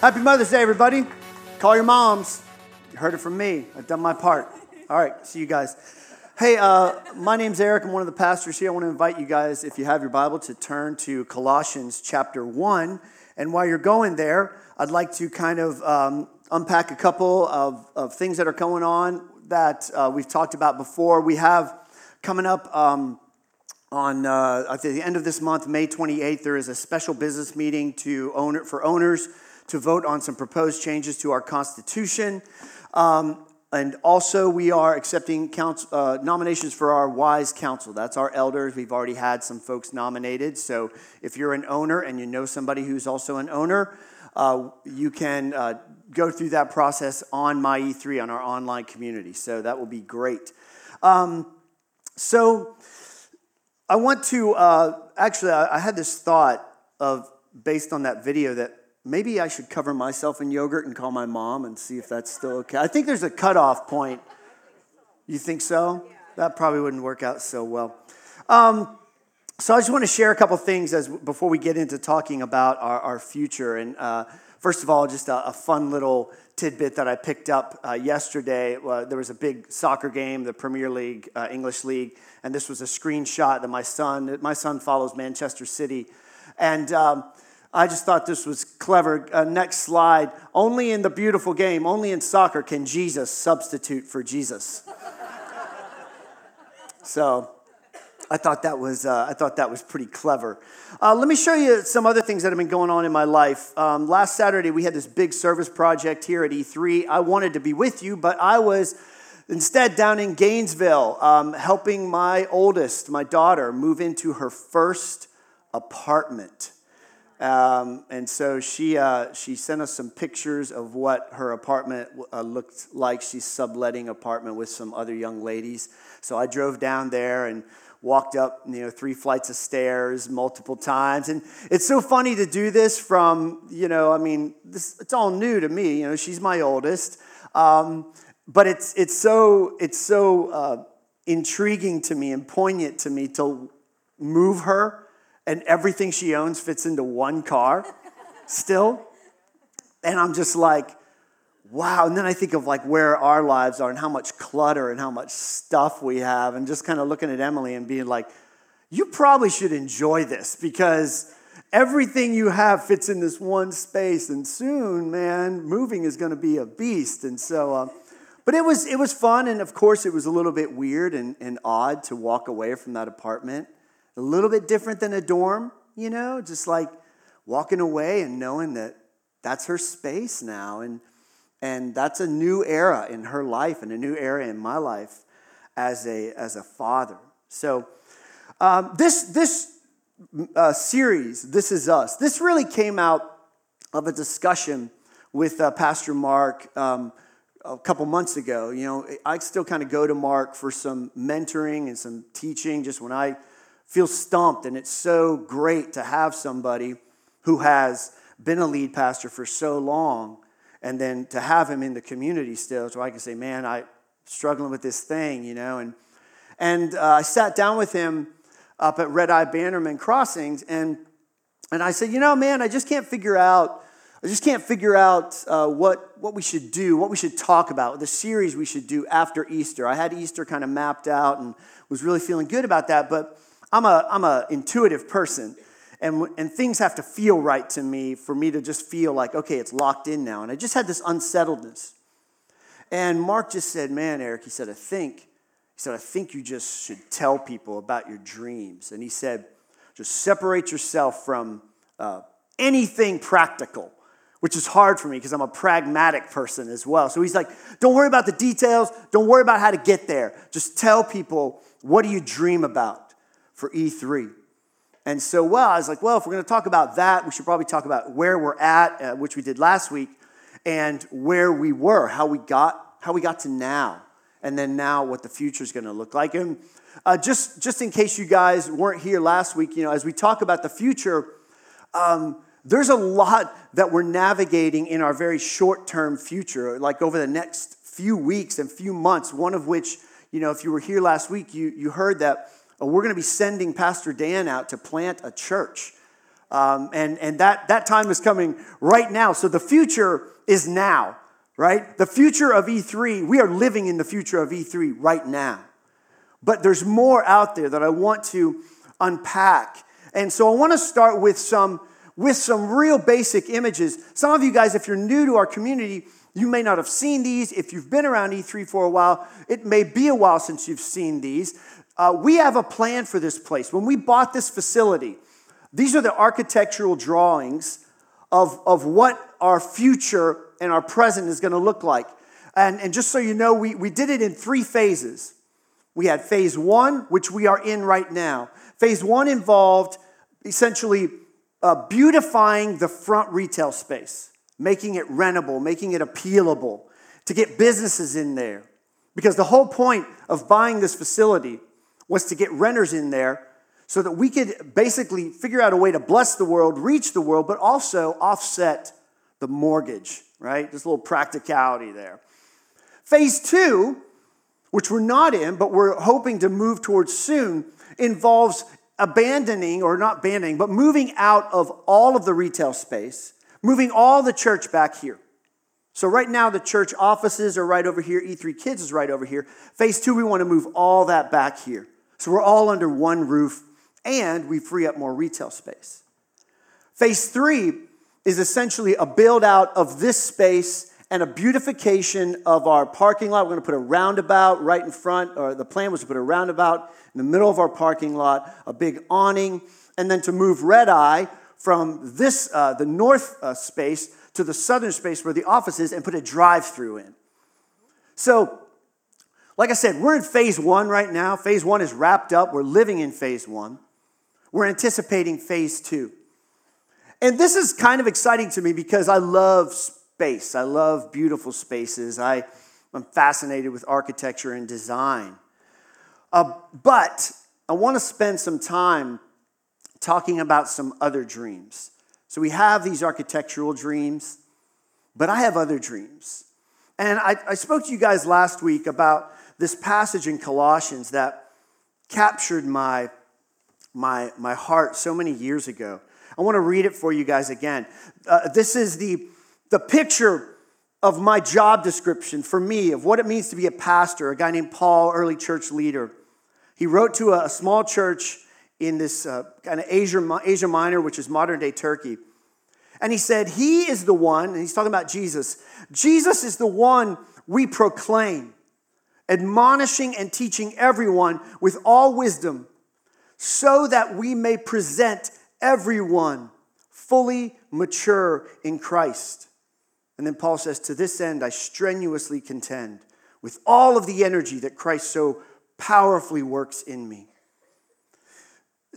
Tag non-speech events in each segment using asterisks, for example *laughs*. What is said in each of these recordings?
Happy Mother's Day, everybody. Call your moms. You heard it from me. I've done my part. All right, see you guys. Hey, uh, my name's Eric. I'm one of the pastors here. I want to invite you guys, if you have your Bible, to turn to Colossians chapter 1. And while you're going there, I'd like to kind of um, unpack a couple of, of things that are going on that uh, we've talked about before. We have coming up um, on uh, at the end of this month, May 28th, there is a special business meeting to owner, for owners to vote on some proposed changes to our Constitution. Um, and also, we are accepting uh, nominations for our WISE Council. That's our elders. We've already had some folks nominated. So, if you're an owner and you know somebody who's also an owner, uh, you can uh, go through that process on My E3 on our online community. So, that will be great. Um, so, I want to uh, actually, I, I had this thought of based on that video that maybe I should cover myself in yogurt and call my mom and see if that's still okay. I think there's a cutoff point. You think so? That probably wouldn't work out so well. Um, so I just want to share a couple things as before we get into talking about our, our future. And uh, first of all, just a, a, fun little tidbit that I picked up uh, yesterday. Uh, there was a big soccer game, the Premier League, uh, English League, and this was a screenshot that my son. My son follows Manchester City, and. Um, I just thought this was clever. Uh, next slide. Only in the beautiful game, only in soccer can Jesus substitute for Jesus. *laughs* so I thought that was, uh, I thought that was pretty clever. Uh, let me show you some other things that have been going on in my life. Um, last Saturday, we had this big service project here at E3. I wanted to be with you, but I was instead down in Gainesville um, helping my oldest, my daughter, move into her first apartment. Um, and so she, uh, she sent us some pictures of what her apartment uh, looked like. She's subletting apartment with some other young ladies. So I drove down there and walked up, you know, three flights of stairs multiple times. And it's so funny to do this from, you know, I mean, this, it's all new to me. You know, she's my oldest. Um, but it's, it's so, it's so uh, intriguing to me and poignant to me to move her and everything she owns fits into one car still. And I'm just like, wow. And then I think of like where our lives are and how much clutter and how much stuff we have, and just kind of looking at Emily and being like, you probably should enjoy this because everything you have fits in this one space. And soon, man, moving is going to be a beast. And so, uh, but it was, it was fun. And of course, it was a little bit weird and, and odd to walk away from that apartment a little bit different than a dorm, you know, just like walking away and knowing that that's her space now. And, and that's a new era in her life and a new era in my life as a, as a father. So, um, this, this uh, series, This Is Us, this really came out of a discussion with uh, Pastor Mark um, a couple months ago. You know, I still kind of go to Mark for some mentoring and some teaching just when I feel stumped, and it's so great to have somebody who has been a lead pastor for so long, and then to have him in the community still, so I can say, "Man, I am struggling with this thing," you know. And and uh, I sat down with him up at Red Eye Bannerman Crossings, and and I said, "You know, man, I just can't figure out." I just can't figure out uh, what, what we should do, what we should talk about, the series we should do after Easter. I had Easter kind of mapped out and was really feeling good about that, but I'm a I'm a intuitive person, and and things have to feel right to me for me to just feel like okay, it's locked in now. And I just had this unsettledness. And Mark just said, "Man, Eric," he said, "I think." He said, I think you just should tell people about your dreams. And he said, just separate yourself from uh, anything practical, which is hard for me because I'm a pragmatic person as well. So he's like, don't worry about the details. Don't worry about how to get there. Just tell people, what do you dream about? For E3. And so, well, I was like, well, if we're going to talk about that, we should probably talk about where we're at, uh, which we did last week, and where we were, how we got, how we got to now, and then now what the future is going to look like. And uh, just, just in case you guys weren't here last week, you know, as we talk about the future, um, there's a lot that we're navigating in our very short-term future, like over the next few weeks and few months. One of which, you know, if you were here last week, you, you heard that we're going to be sending Pastor Dan out to plant a church Um, and and that, that time is coming right now. So the future is now, right? The future of E3, we are living in the future of E3 right now. But there's more out there that I want to unpack. And so I want to start with some with some real basic images. Some of you guys, if you're new to our community, you may not have seen these. If you've been around E3 for a while, it may be a while since you've seen these. Uh, we have a plan for this place. When we bought this facility, these are the architectural drawings of, of what our future and our present is going to look like. And, and just so you know, we, we did it in three phases. We had phase one, which we are in right now. Phase one involved essentially uh, beautifying the front retail space, making it rentable, making it appealable, to get businesses in there. Because the whole point of buying this facility was to get renters in there so that we could basically figure out a way to bless the world, reach the world, but also offset the mortgage, right? Just a little practicality there. Phase two, which we're not in, but we're hoping to move towards soon, involves abandoning, or not abandoning, but moving out of all of the retail space, moving all the church back here. So, right now, the church offices are right over here, E3 Kids is right over here. Phase two, we want to move all that back here. So, we're all under one roof and we free up more retail space. Phase three is essentially a build out of this space and a beautification of our parking lot. We're going to put a roundabout right in front, or the plan was to put a roundabout in the middle of our parking lot, a big awning, and then to move Red Eye from this, uh, the north uh, space to the southern space where the office is and put a drive through in. So, like I said, we're in phase one right now. Phase one is wrapped up. We're living in phase one. We're anticipating phase two. And this is kind of exciting to me because I love space. I love beautiful spaces. I, I'm fascinated with architecture and design. Uh, but I want to spend some time talking about some other dreams. So we have these architectural dreams, but I have other dreams. And I, I spoke to you guys last week about this passage in Colossians that captured my, my, my heart so many years ago. I want to read it for you guys again. Uh, this is the, the picture of my job description for me of what it means to be a pastor, a guy named Paul, early church leader. He wrote to a, a small church in this uh, kind of Asia, Asia Minor, which is modern day Turkey. And he said, He is the one, and he's talking about Jesus. Jesus is the one we proclaim, admonishing and teaching everyone with all wisdom, so that we may present everyone fully mature in Christ. And then Paul says, To this end, I strenuously contend with all of the energy that Christ so powerfully works in me.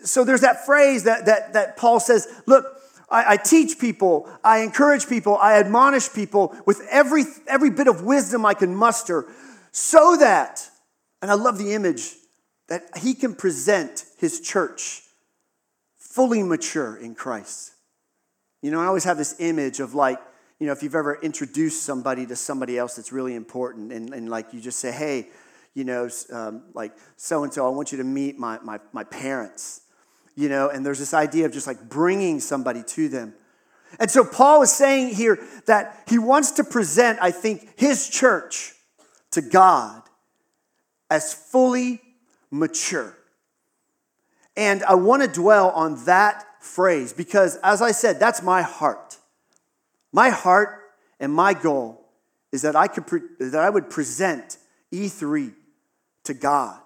So there's that phrase that, that, that Paul says, look, I, I, teach people, I encourage people, I admonish people with every, every bit of wisdom I can muster, so that, and I love the image, that he can present his church fully mature in Christ. You know, I always have this image of like, you know, if you've ever introduced somebody to somebody else that's really important, and, and like you just say, hey, you know, um, like so and so, I want you to meet my, my, my parents, you know, and there's this idea of just like bringing somebody to them. And so Paul is saying here that he wants to present, I think, his church to God as fully mature. And I want to dwell on that phrase because, as I said, that's my heart. My heart and my goal is that I, could pre- that I would present E3 to God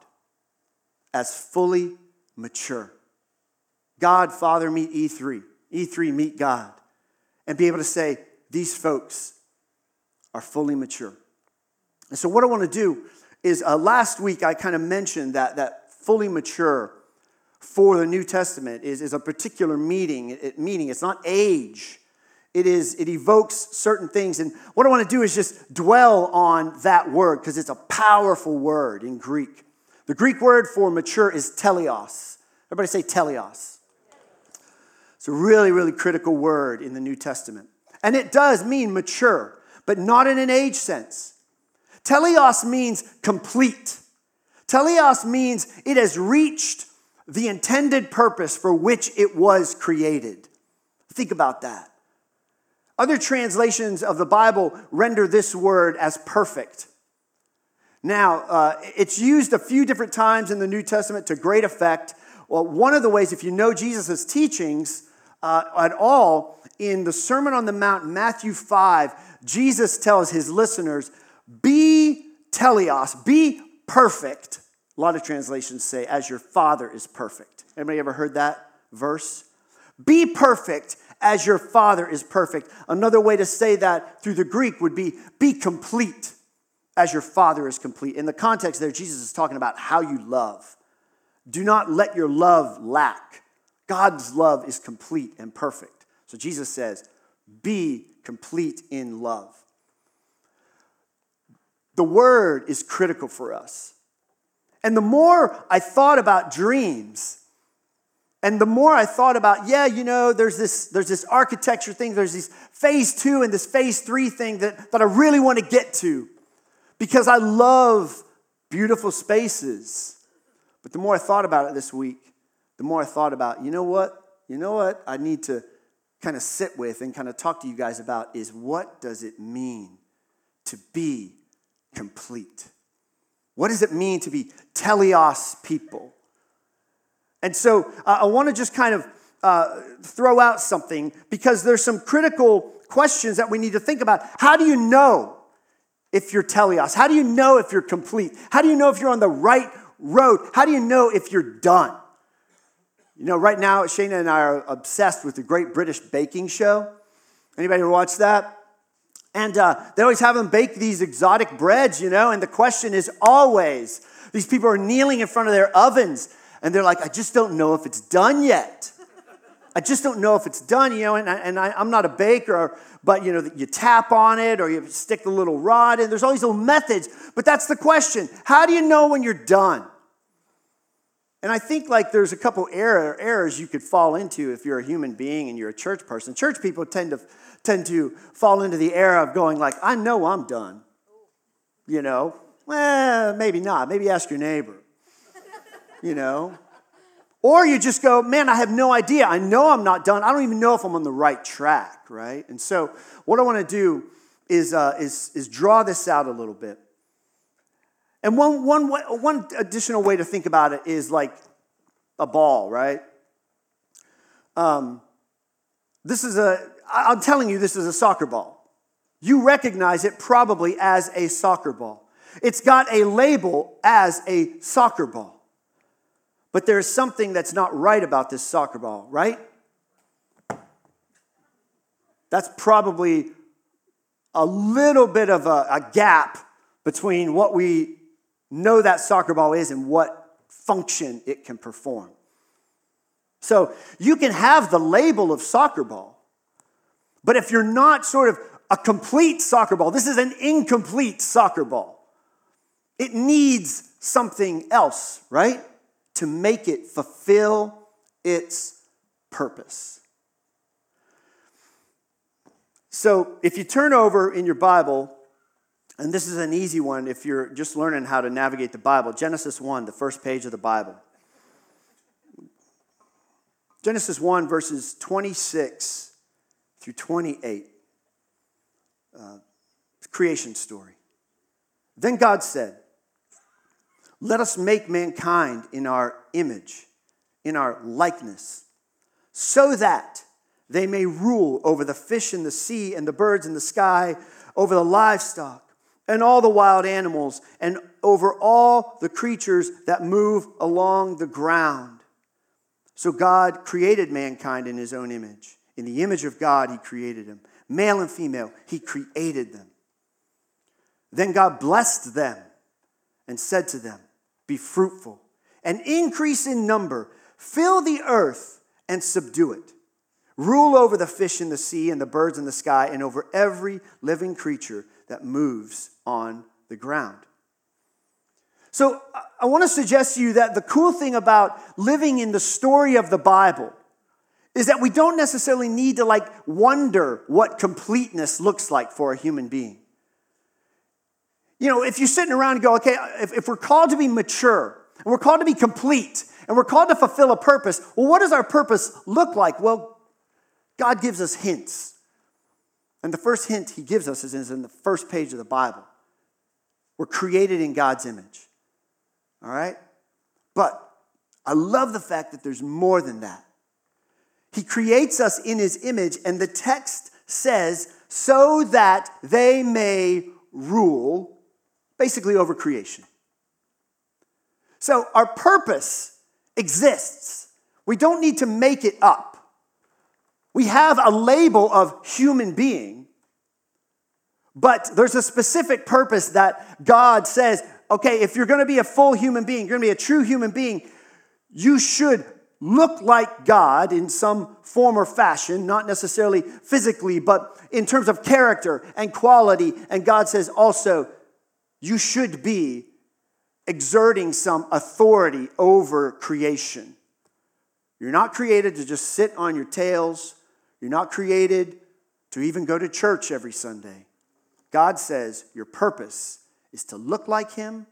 as fully mature. God, Father, meet E3. E3, meet God. And be able to say, these folks are fully mature. And so, what I want to do is uh, last week I kind of mentioned that, that fully mature for the New Testament is, is a particular meaning, it, meaning. It's not age, it is it evokes certain things. And what i want to do is just dwell on that word because it's a powerful word in greek. The greek word for mature is teleos. Everybody say teleos. It's a really really critical word in the new testament. And it does mean mature but not in an age sense teleos means complete teleos means it has reached the intended purpose for which it was created Think about that. Other translations of the Bible render this word as perfect. Now, uh, it's used a few different times in the New Testament to great effect. Well, one of the ways, if you know Jesus' teachings uh, at all, in the Sermon on the Mount, Matthew 5, Jesus tells his listeners, Be teleos, be perfect. A lot of translations say, as your Father is perfect. Anybody ever heard that verse? Be perfect as your Father is perfect. Another way to say that through the Greek would be, Be complete as your Father is complete. In the context there, Jesus is talking about how you love. Do not let your love lack. God's love is complete and perfect. So Jesus says, Be complete in love. The word is critical for us. And the more I thought about dreams, and the more I thought about, yeah, you know, there's this, there's this architecture thing, there's this phase two and this phase three thing that, that I really want to get to because I love beautiful spaces. But the more I thought about it this week, the more I thought about, you know what? You know what I need to kind of sit with and kind of talk to you guys about is what does it mean to be complete? What does it mean to be teleos people? And so uh, I want to just kind of uh, throw out something because there's some critical questions that we need to think about. How do you know if you're teleos? How do you know if you're complete? How do you know if you're on the right road? How do you know if you're done? You know, right now, Shana and I are obsessed with the Great British Baking Show. Anybody ever watch that? And uh, they always have them bake these exotic breads, you know, and the question is always these people are kneeling in front of their ovens and they're like, I just don't know if it's done yet. I just don't know if it's done, you know, and, and I, am not a baker, but, you know, you tap on it or you stick the little rod in. There's all these little methods, but that's the question. How do you know when you're done? And I think like there's a couple error, errors you could fall into if you're a human being and you're a church person. Church people tend to tend to fall into the error of going like, I know I'm done. You know, well, maybe not. Maybe ask your neighbor. You know, or you just go, man, I have no idea. I know I'm not done. I don't even know if I'm on the right track, right? And so, what I want to do is, uh, is, is draw this out a little bit. And one, one, one additional way to think about it is like a ball, right? Um, this is a, I'm telling you, this is a soccer ball. You recognize it probably as a soccer ball. It's got a label as a soccer ball. But there's something that's not right about this soccer ball, right? That's probably a little bit of a, a gap between what we know that soccer ball is and what function it can perform. So you can have the label of soccer ball, but if you're not sort of a complete soccer ball, this is an incomplete soccer ball. It needs something else, right? To make it fulfill its purpose. So if you turn over in your Bible and this is an easy one if you're just learning how to navigate the Bible. Genesis 1, the first page of the Bible. Genesis 1, verses 26 through 28. Uh, creation story. Then God said, Let us make mankind in our image, in our likeness, so that they may rule over the fish in the sea and the birds in the sky, over the livestock and all the wild animals, and over all the creatures that move along the ground. So God created mankind in his own image. In the image of God, he created them. Male and female, he created them. Then God blessed them and said to them, Be fruitful and increase in number, fill the earth and subdue it. Rule over the fish in the sea and the birds in the sky, and over every living creature that moves on the ground. So I want to suggest to you that the cool thing about living in the story of the Bible is that we don't necessarily need to like wonder what completeness looks like for a human being. You know, if you're sitting around and go, okay, if, if we're called to be mature, and we're called to be complete, and we're called to fulfill a purpose, well, what does our purpose look like? Well, God gives us hints. And the first hint he gives us is in the first page of the Bible. We're created in God's image. All right? But I love the fact that there's more than that. He creates us in his image, and the text says, so that they may rule, basically over creation. So our purpose exists. We don't need to make it up. We have a label of human being, but there's a specific purpose that God says, okay, if you're going to be a full human being, you're going to be a true human being, you should look like God in some form or fashion, not necessarily physically, but in terms of character and quality. And God says also, you should be exerting some authority over creation. You're not created to just sit on your tails. You're not created to even go to church every Sunday. God says your purpose is to look like Him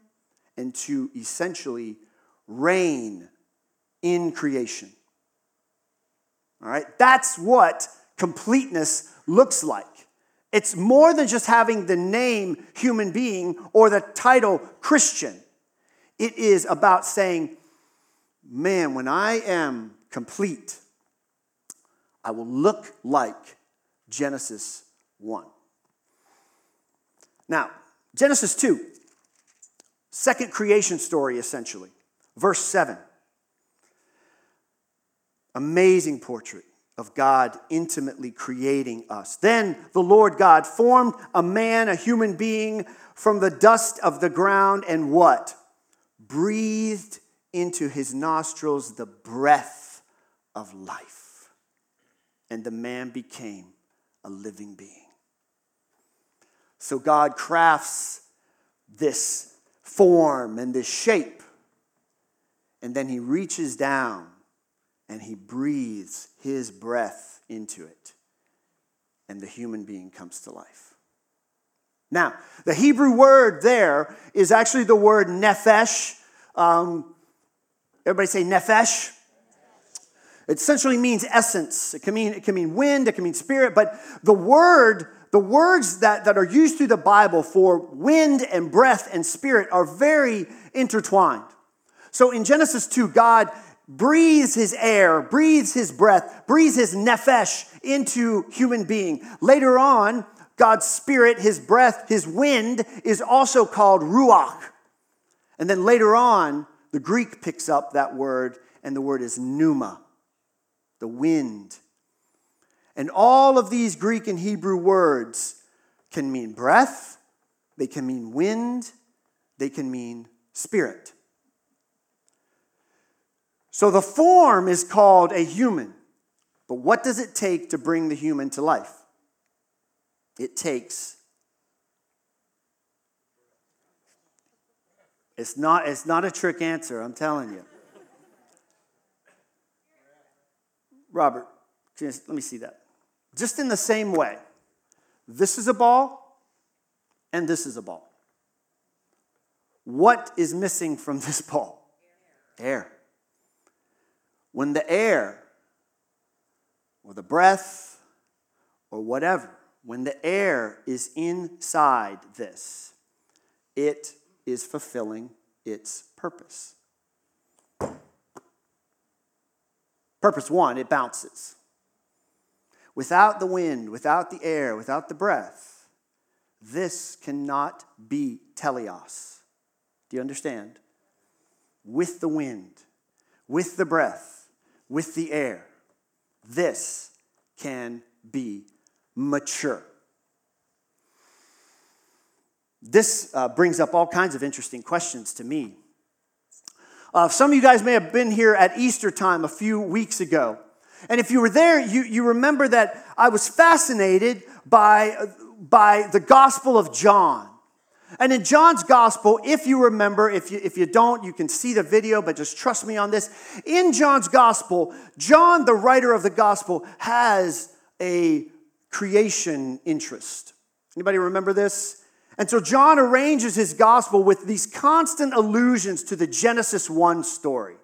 and to essentially reign in creation. All right? That's what completeness looks like. It's more than just having the name human being or the title Christian. It is about saying, man, when I am complete, I will look like Genesis 1. Now, Genesis 2, second creation story essentially, verse 7. Amazing portrait of God intimately creating us. Then the Lord God formed a man, a human being, from the dust of the ground and what? breathed into his nostrils the breath of life, and the man became a living being. So God crafts this form and this shape, and then he reaches down and he breathes his breath into it, and the human being comes to life. Now, the Hebrew word there is actually the word nephesh. Um, everybody say nephesh. It essentially means essence. It can mean, it can mean wind, it can mean spirit, but the word, the words that, that are used through the Bible for wind and breath and spirit are very intertwined. So in Genesis 2, God breathes his air, breathes his breath, breathes his nephesh into human being. Later on, God's spirit, his breath, his wind is also called ruach. And then later on, the Greek picks up that word, and the word is pneuma, the wind. And all of these Greek and Hebrew words can mean breath, they can mean wind, they can mean spirit. So the form is called a human. But what does it take to bring the human to life? it takes. It's not, it's not a trick answer, I'm telling you. Robert, let me see that. Just in the same way, this is a ball and this is a ball. What is missing from this ball? Air. When the air or the breath or whatever when the air is inside this, it is fulfilling its purpose. Purpose one, it bounces. Without the wind, without the air, without the breath, this cannot be teleos. Do you understand? With the wind, with the breath, with the air, this can be mature. This uh, brings up all kinds of interesting questions to me. Uh, some of you guys may have been here at Easter time a few weeks ago. And if you were there, you, you remember that I was fascinated by, by the Gospel of John. And in John's Gospel, if you remember, if you, if you don't, you can see the video, but just trust me on this. In John's Gospel, John, the writer of the Gospel, has a creation interest. Anybody remember this? And so John arranges his gospel with these constant allusions to the Genesis 1 story.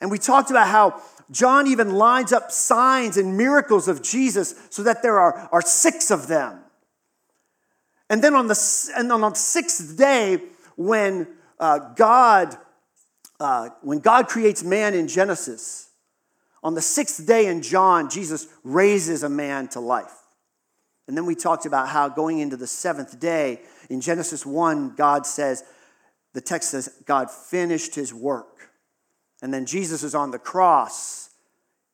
And we talked about how John even lines up signs and miracles of Jesus so that there are, are six of them. And then on the, and on the sixth day, when uh, God uh, when God creates man in Genesis, on the sixth day in John, Jesus raises a man to life. And then we talked about how going into the seventh day, in Genesis 1, God says, the text says, God finished his work. And then Jesus is on the cross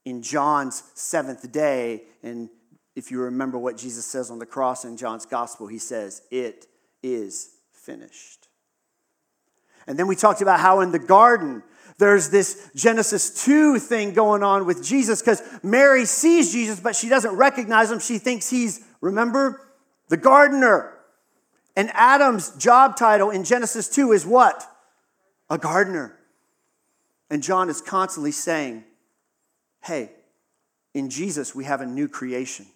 in John's seventh day. And if you remember what Jesus says on the cross in John's gospel, he says, It is finished. And then we talked about how in the garden, there's this Genesis 2 thing going on with Jesus because Mary sees Jesus, but she doesn't recognize him. She thinks he's, remember, the gardener. And Adam's job title in Genesis 2 is what? A gardener. And John is constantly saying, hey, in Jesus, we have a new creation.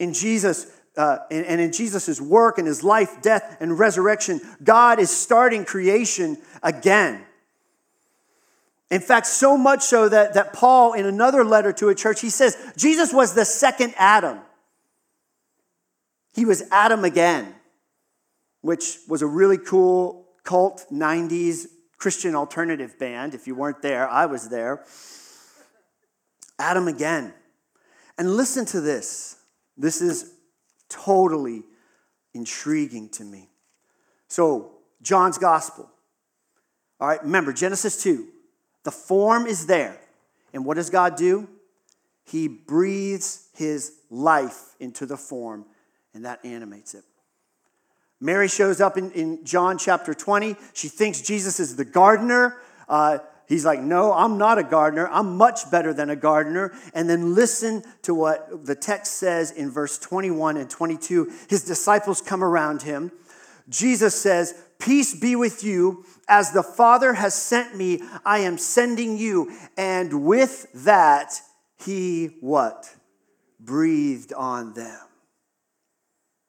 In Jesus, uh, and, in Jesus' work and his life, death, and resurrection, God is starting creation again. In fact, so much so that, that Paul, in another letter to a church, he says Jesus was the second Adam. He was Adam again, which was a really cool cult 90s Christian alternative band. If you weren't there, I was there. Adam again. And listen to this. This is totally intriguing to me. So, John's gospel. All right, remember Genesis 2. The form is there. And what does God do? He breathes his life into the form, and that animates it. Mary shows up in, in John chapter 20. She thinks Jesus is the gardener. Uh, He's like, No, I'm not a gardener. I'm much better than a gardener. And then listen to what the text says in verse 21 and 22. His disciples come around him. Jesus says, Peace be with you. As the Father has sent me, I am sending you. And with that, he what? Breathed on them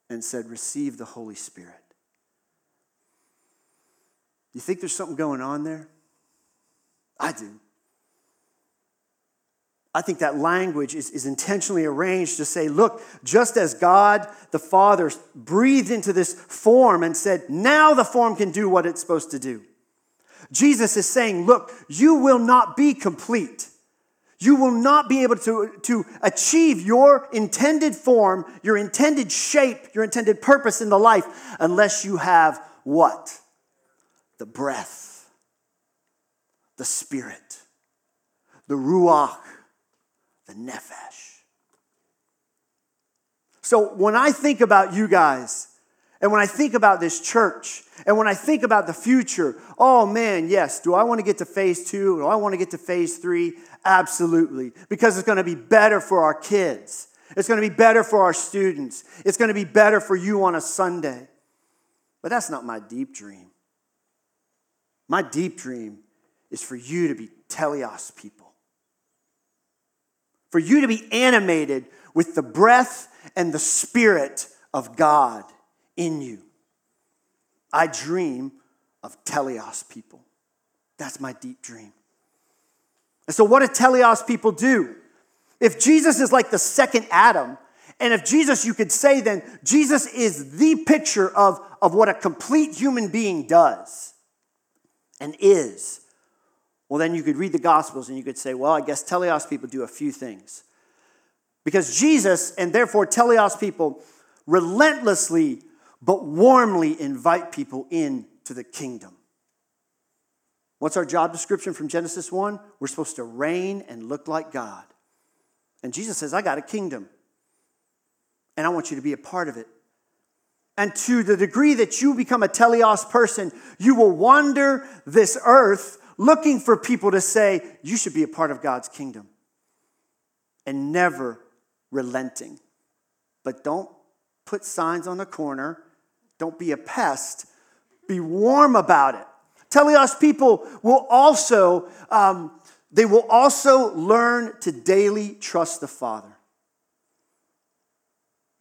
and said, Receive the Holy Spirit. You think there's something going on there? I do. I think that language is, is intentionally arranged to say, look, just as God the Father breathed into this form and said, now the form can do what it's supposed to do. Jesus is saying, look, you will not be complete. You will not be able to, to achieve your intended form, your intended shape, your intended purpose in the life unless you have what? The breath the Spirit, the Ruach, the Nephesh. So when I think about you guys, and when I think about this church, and when I think about the future, oh man, yes, do I want to get to phase two? Do I want to get to phase three? Absolutely. Because it's going to be better for our kids. It's going to be better for our students. It's going to be better for you on a Sunday. But that's not my deep dream. My deep dream is for you to be teleos people. For you to be animated with the breath and the spirit of God in you. I dream of teleos people. That's my deep dream. And so, what do teleos people do? If Jesus is like the second Adam, and if Jesus, you could say then, Jesus is the picture of, of what a complete human being does and is. Well, then you could read the Gospels and you could say, well, I guess teleos people do a few things. Because Jesus, and therefore teleos people, relentlessly but warmly invite people into the kingdom. What's our job description from Genesis 1? We're supposed to reign and look like God. And Jesus says, I got a kingdom, and I want you to be a part of it. And to the degree that you become a teleos person, you will wander this earth looking for people to say, you should be a part of God's kingdom. And never relenting. But don't put signs on the corner. Don't be a pest. Be warm about it. Teleos people will also, um, they will also learn to daily trust the Father.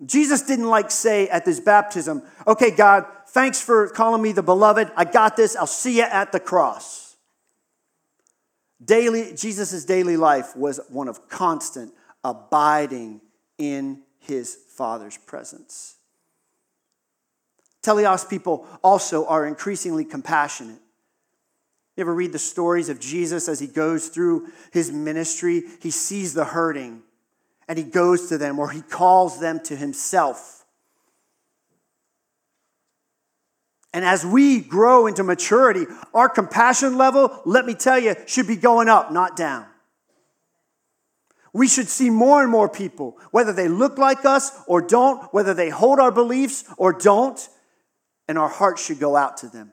Jesus didn't like say at this baptism, okay, God, thanks for calling me the beloved. I got this. I'll see you at the cross. Daily Jesus' daily life was one of constant abiding in his Father's presence. Teleos people also are increasingly compassionate. You ever read the stories of Jesus as he goes through his ministry? He sees the hurting and he goes to them or he calls them to himself. And as we grow into maturity, our compassion level, let me tell you, should be going up, not down. We should see more and more people, whether they look like us or don't, whether they hold our beliefs or don't, and our hearts should go out to them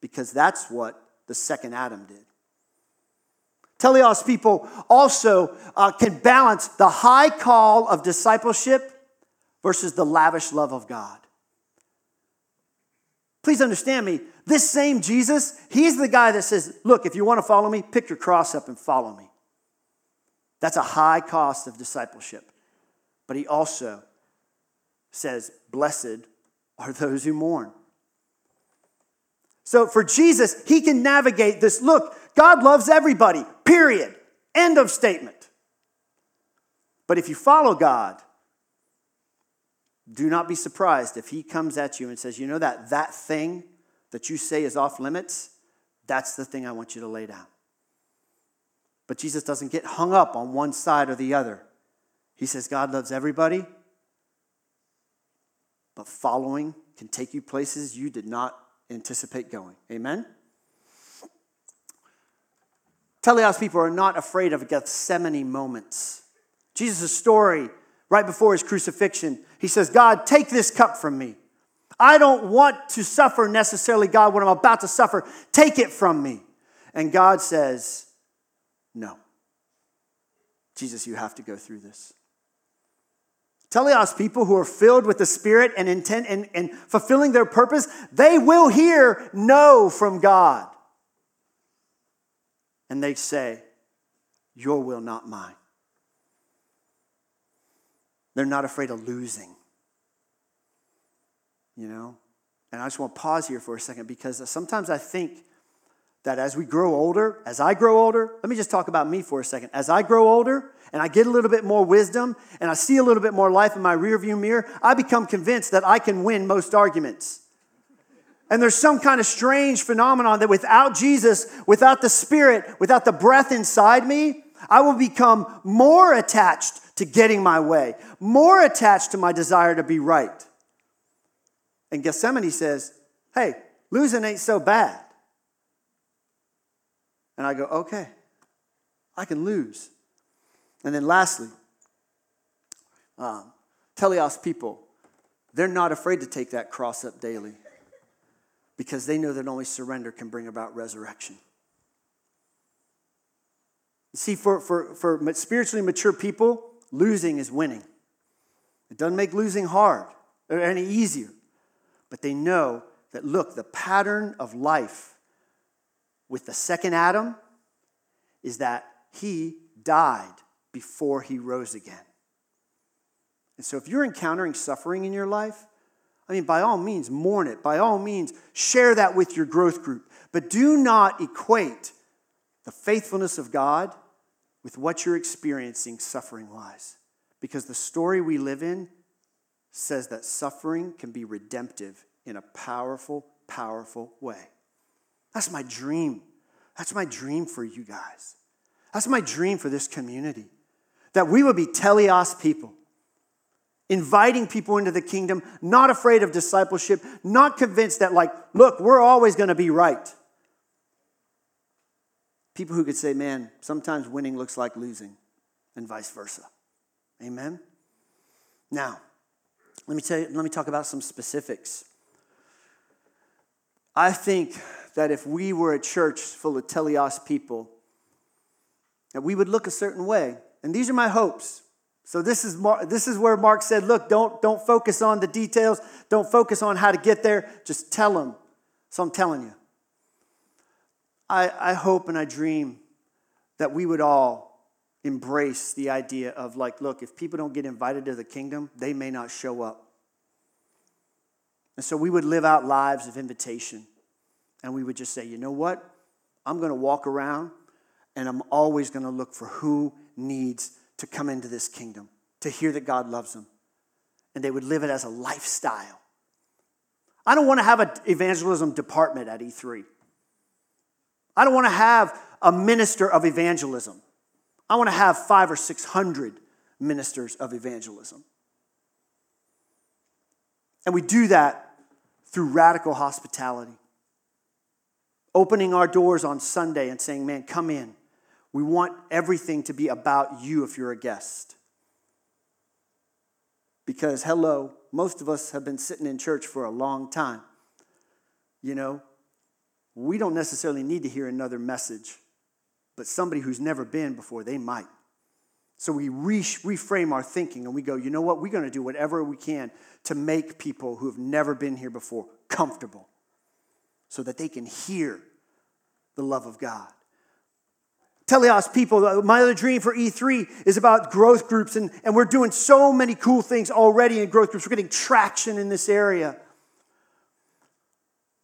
because that's what the second Adam did. Teleos people also uh, can balance the high call of discipleship versus the lavish love of God. Please understand me. This same Jesus, he's the guy that says, Look, if you want to follow me, pick your cross up and follow me. That's a high cost of discipleship. But he also says, Blessed are those who mourn. So for Jesus, he can navigate this look, God loves everybody, period. End of statement. But if you follow God, do not be surprised if he comes at you and says, You know that that thing that you say is off limits? That's the thing I want you to lay down. But Jesus doesn't get hung up on one side or the other. He says, God loves everybody, but following can take you places you did not anticipate going. Amen? Teleos people are not afraid of Gethsemane moments. Jesus' story right before his crucifixion, he says, God, take this cup from me. I don't want to suffer necessarily, God, what I'm about to suffer. Take it from me. And God says, No. Jesus, you have to go through this. Teleos people who are filled with the Spirit and intent and, and fulfilling their purpose, they will hear no from God. And they say, Your will, not mine. They're not afraid of losing. You know? And I just want to pause here for a second because sometimes I think that as we grow older, as I grow older, let me just talk about me for a second. As I grow older and I get a little bit more wisdom and I see a little bit more life in my rearview mirror, I become convinced that I can win most arguments. And there's some kind of strange phenomenon that without Jesus, without the Spirit, without the breath inside me, I will become more attached to getting my way, more attached to my desire to be right. And Gethsemane says, hey, losing ain't so bad. And I go, okay, I can lose. And then lastly, um, teleos people, they're not afraid to take that cross up daily because they know that only surrender can bring about resurrection. See, for, for, for spiritually mature people, losing is winning. It doesn't make losing hard or any easier, but they know that, look, the pattern of life with the second Adam is that he died before he rose again. And so if you're encountering suffering in your life, I mean, by all means, mourn it. By all means, share that with your growth group. But do not equate the faithfulness of God with what you're experiencing suffering wise. Because the story we live in says that suffering can be redemptive in a powerful, powerful way. That's my dream. That's my dream for you guys. That's my dream for this community. That we would be teleos people, inviting people into the kingdom, not afraid of discipleship, not convinced that, like, look, we're always going to be right. People who could say, man, sometimes winning looks like losing, and vice versa. Amen? Now, let me, tell you, let me talk about some specifics. I think that if we were a church full of teleos people, that we would look a certain way. And these are my hopes. So this is, Mark, this is where Mark said, look, don't, don't focus on the details. Don't focus on how to get there. Just tell them. So I'm telling you. I, I hope and I dream that we would all embrace the idea of like, look, if people don't get invited to the kingdom, they may not show up. And so we would live out lives of invitation. And we would just say, you know what? I'm going to walk around and I'm always going to look for who needs to come into this kingdom, to hear that God loves them, and they would live it as a lifestyle. I don't want to have an evangelism department at E3. I don't want to have a minister of evangelism. I want to have five or six hundred ministers of evangelism. And we do that through radical hospitality. Opening our doors on Sunday and saying, man, come in. We want everything to be about you if you're a guest. Because, hello, most of us have been sitting in church for a long time. You know, we don't necessarily need to hear another message, but somebody who's never been before, they might. So we re- reframe our thinking and we go, you know what? We're going to do whatever we can to make people who have never been here before comfortable so that they can hear the love of God. Teleos people, uh, my other dream for E3 is about growth groups, and, and we're doing so many cool things already in growth groups. We're getting traction in this area.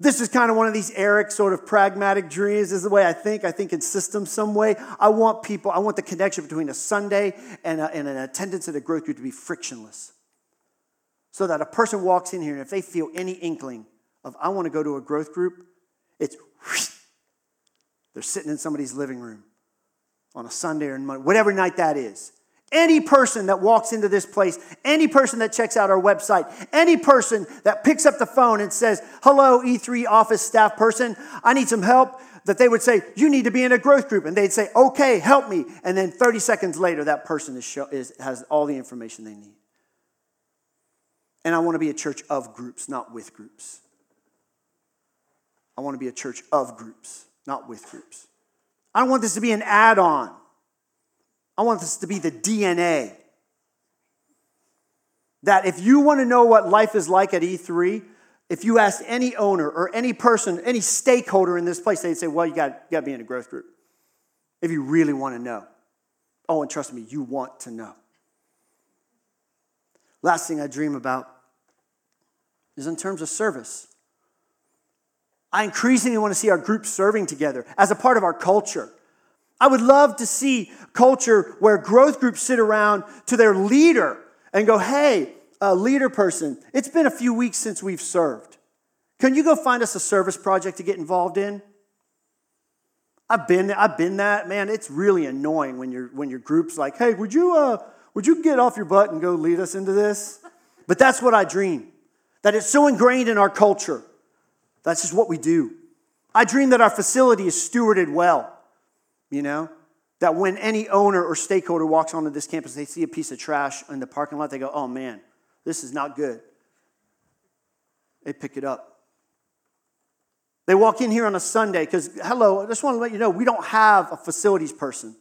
This is kind of one of these Eric sort of pragmatic dreams. Is the way I think. I think in systems some way. I want people, I want the connection between a Sunday and, a, and an attendance at a growth group to be frictionless. So that a person walks in here and if they feel any inkling of, I want to go to a growth group, it's they're sitting in somebody's living room on a Sunday or Monday, whatever night that is. Any person that walks into this place, any person that checks out our website, any person that picks up the phone and says, Hello, E3 office staff person, I need some help, that they would say, You need to be in a growth group. And they'd say, Okay, help me. And then 30 seconds later, that person is show, is, has all the information they need. And I want to be a church of groups, not with groups. I want to be a church of groups, not with groups. I don't want this to be an add on. I want this to be the DNA. That if you want to know what life is like at E3, if you ask any owner or any person, any stakeholder in this place, they'd say, well, you got, you got to be in a growth group. If you really want to know. Oh, and trust me, you want to know. Last thing I dream about is in terms of service. I increasingly want to see our groups serving together as a part of our culture. I would love to see culture where growth groups sit around to their leader and go, hey, uh, leader person, it's been a few weeks since we've served. Can you go find us a service project to get involved in? I've been, I've been that, man. It's really annoying when, your when your group's like, hey, would you, uh, would you get off your butt and go lead us into this? But that's what I dream. That it's so ingrained in our culture. That's just what we do. I dream that our facility is stewarded well you know? That when any owner or stakeholder walks onto this campus, they see a piece of trash in the parking lot, they go, oh man, this is not good. They pick it up. They walk in here on a Sunday because, hello, I just want to let you know we don't have a facilities person.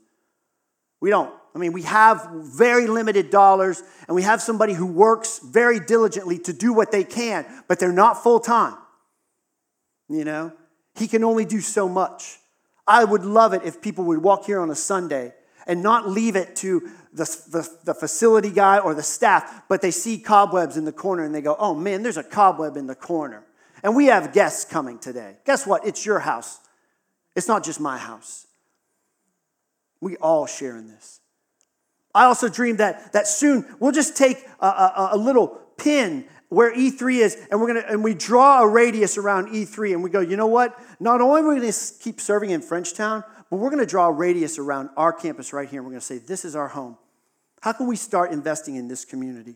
We don't. I mean, we have very limited dollars and we have somebody who works very diligently to do what they can, but they're not full time. You know, he can only do so much. I would love it if people would walk here on a Sunday and not leave it to the, the, the, facility guy or the staff, but they see cobwebs in the corner and they go, oh man, there's a cobweb in the corner. And we have guests coming today. Guess what? It's your house. It's not just my house. We all share in this. I also dream that, that soon we'll just take a, a, a little pin where E3 is, and we're gonna and we draw a radius around E3, and we go, you know what? Not only are we gonna keep serving in Frenchtown, but we're gonna draw a radius around our campus right here, and we're gonna say, this is our home. How can we start investing in this community?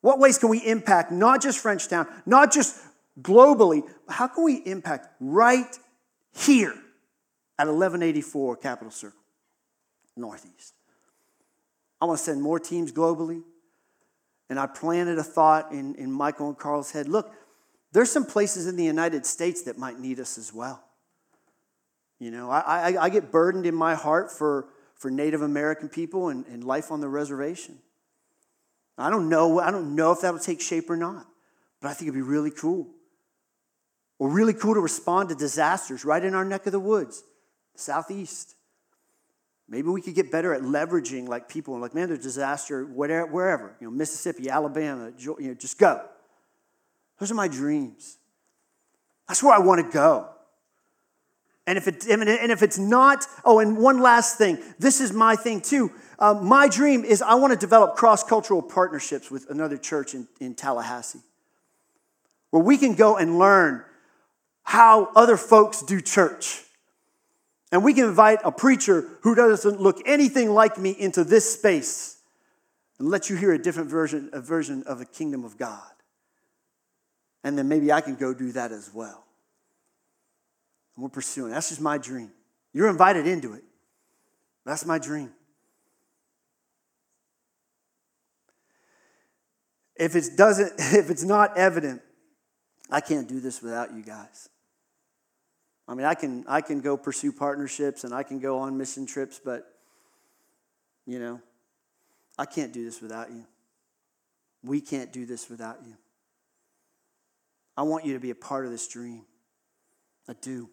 What ways can we impact not just Frenchtown, not just globally, but how can we impact right here at 1184 Capitol Circle, Northeast? I want to send more teams globally. And I planted a thought in, in Michael and Carl's head look, there's some places in the United States that might need us as well. You know, I, I, I get burdened in my heart for, for Native American people and, and life on the reservation. I don't know, I don't know if that'll take shape or not, but I think it'd be really cool. Or really cool to respond to disasters right in our neck of the woods, southeast. Maybe we could get better at leveraging like people and like, man, there's disaster whatever, wherever, you know, Mississippi, Alabama, you know, just go. Those are my dreams. That's where I want to go. And if, it, and if it's not, oh, and one last thing. This is my thing too. Uh, my dream is I want to develop cross cultural partnerships with another church in, in Tallahassee where we can go and learn how other folks do church. And we can invite a preacher who doesn't look anything like me into this space and let you hear a different version, a version of the kingdom of God. And then maybe I can go do that as well. And we're pursuing. That's just my dream. You're invited into it. That's my dream. If it doesn't, *laughs* if it's not evident, I can't do this without you guys. I mean, I can I can go pursue partnerships and I can go on mission trips, but you know, I can't do this without you. We can't do this without you. I want you to be a part of this dream. I do.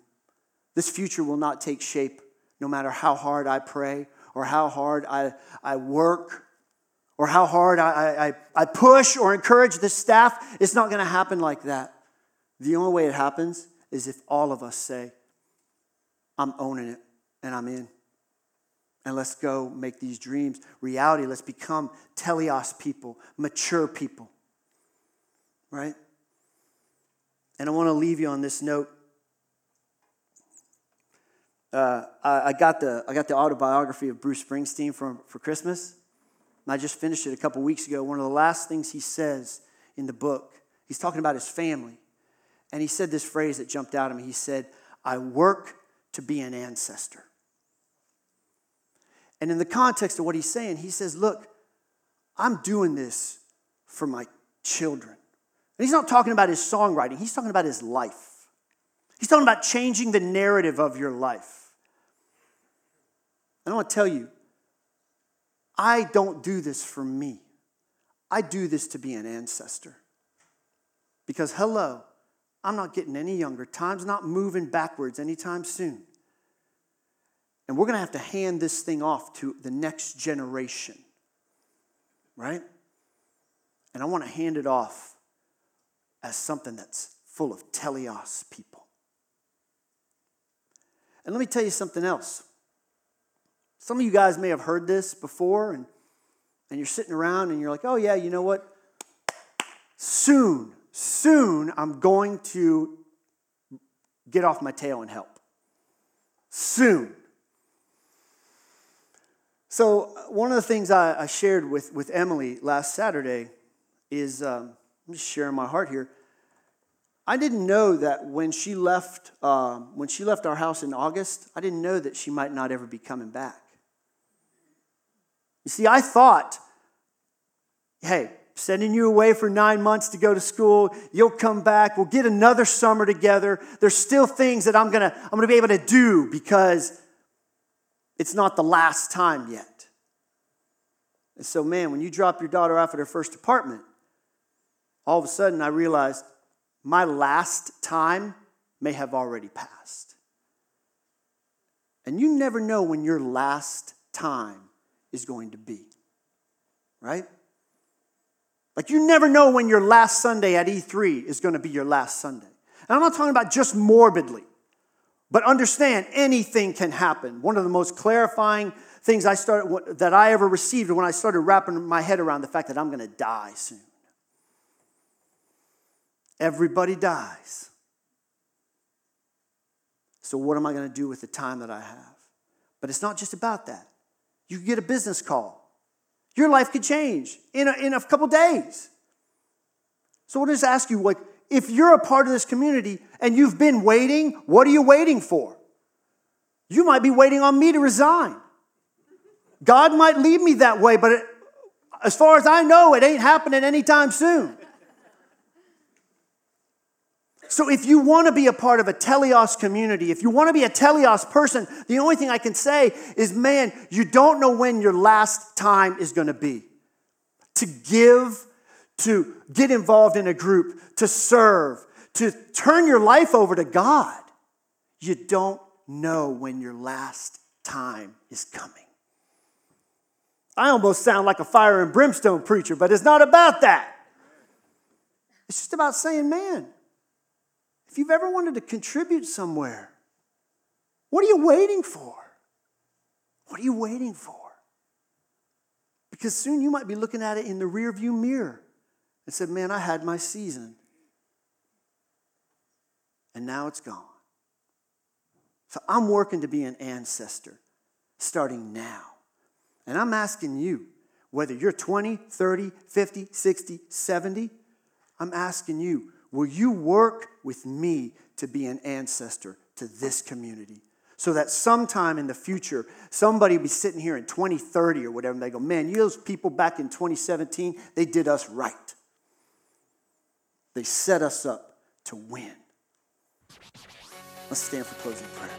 This future will not take shape no matter how hard I pray or how hard I, I work or how hard I, I, I push or encourage the staff. It's not going to happen like that. The only way it happens is if all of us say, I'm owning it and I'm in. And let's go make these dreams reality. Let's become teleos people, mature people. Right? And I want to leave you on this note. Uh, I, I, got the, I got the autobiography of Bruce Springsteen for, for Christmas. And I just finished it a couple weeks ago. One of the last things he says in the book, he's talking about his family. And he said this phrase that jumped out at me. He said, I work to be an ancestor. And in the context of what he's saying, he says, Look, I'm doing this for my children. And he's not talking about his songwriting, he's talking about his life. He's talking about changing the narrative of your life. And I want to tell you, I don't do this for me. I do this to be an ancestor. Because, hello, I'm not getting any younger. Time's not moving backwards anytime soon. And we're going to have to hand this thing off to the next generation, right? And I want to hand it off as something that's full of teleos people. And let me tell you something else. Some of you guys may have heard this before, and, and you're sitting around and you're like, oh, yeah, you know what? Soon, soon, I'm going to get off my tail and help. Soon. So, one of the things I, I shared with, with Emily last Saturday is um, I'm just sharing my heart here. I didn't know that when she left, um, when she left our house in August, I didn't know that she might not ever be coming back. You see, I thought, hey, sending you away for nine months to go to school, you'll come back, we'll get another summer together. There's still things that I'm gonna, I'm gonna be able to do because it's not the last time yet. And so, man, when you drop your daughter off at her first apartment, all of a sudden I realized my last time may have already passed. And you never know when your last time is going to be, right? Like you never know when your last Sunday at E3 is going to be your last Sunday. And I'm not talking about just morbidly, but understand anything can happen. One of the most clarifying things I started that I ever received when I started wrapping my head around the fact that I'm going to die soon. Everybody dies. So, what am I going to do with the time that I have? But it's not just about that. You get a business call. Your life could change in a, in a couple days. So, I'll just ask you like, if you're a part of this community and you've been waiting, what are you waiting for? You might be waiting on me to resign. God might lead me that way, but it, as far as I know, it ain't happening anytime soon. So, if you want to be a part of a teleos community, if you want to be a teleos person, the only thing I can say is, man, you don't know when your last time is going to be. To give, to get involved in a group, to serve, to turn your life over to God, you don't know when your last time is coming. I almost sound like a fire and brimstone preacher, but it's not about that. It's just about saying, man, if you've ever wanted to contribute somewhere, What are you waiting for? What are you waiting for? Because soon you might be looking at it in the rearview mirror and said, Man, I had my season. And now it's gone. So I'm working to be an ancestor starting now. And I'm asking you, whether you're 20, 30, 50, 60, 70, I'm asking you, will you work with me to be an ancestor to this community? So that sometime in the future, somebody will be sitting here in 2030 or whatever, and they go, Man, you those people back in 2017, they did us right. They set us up to win. Let's stand for closing prayer.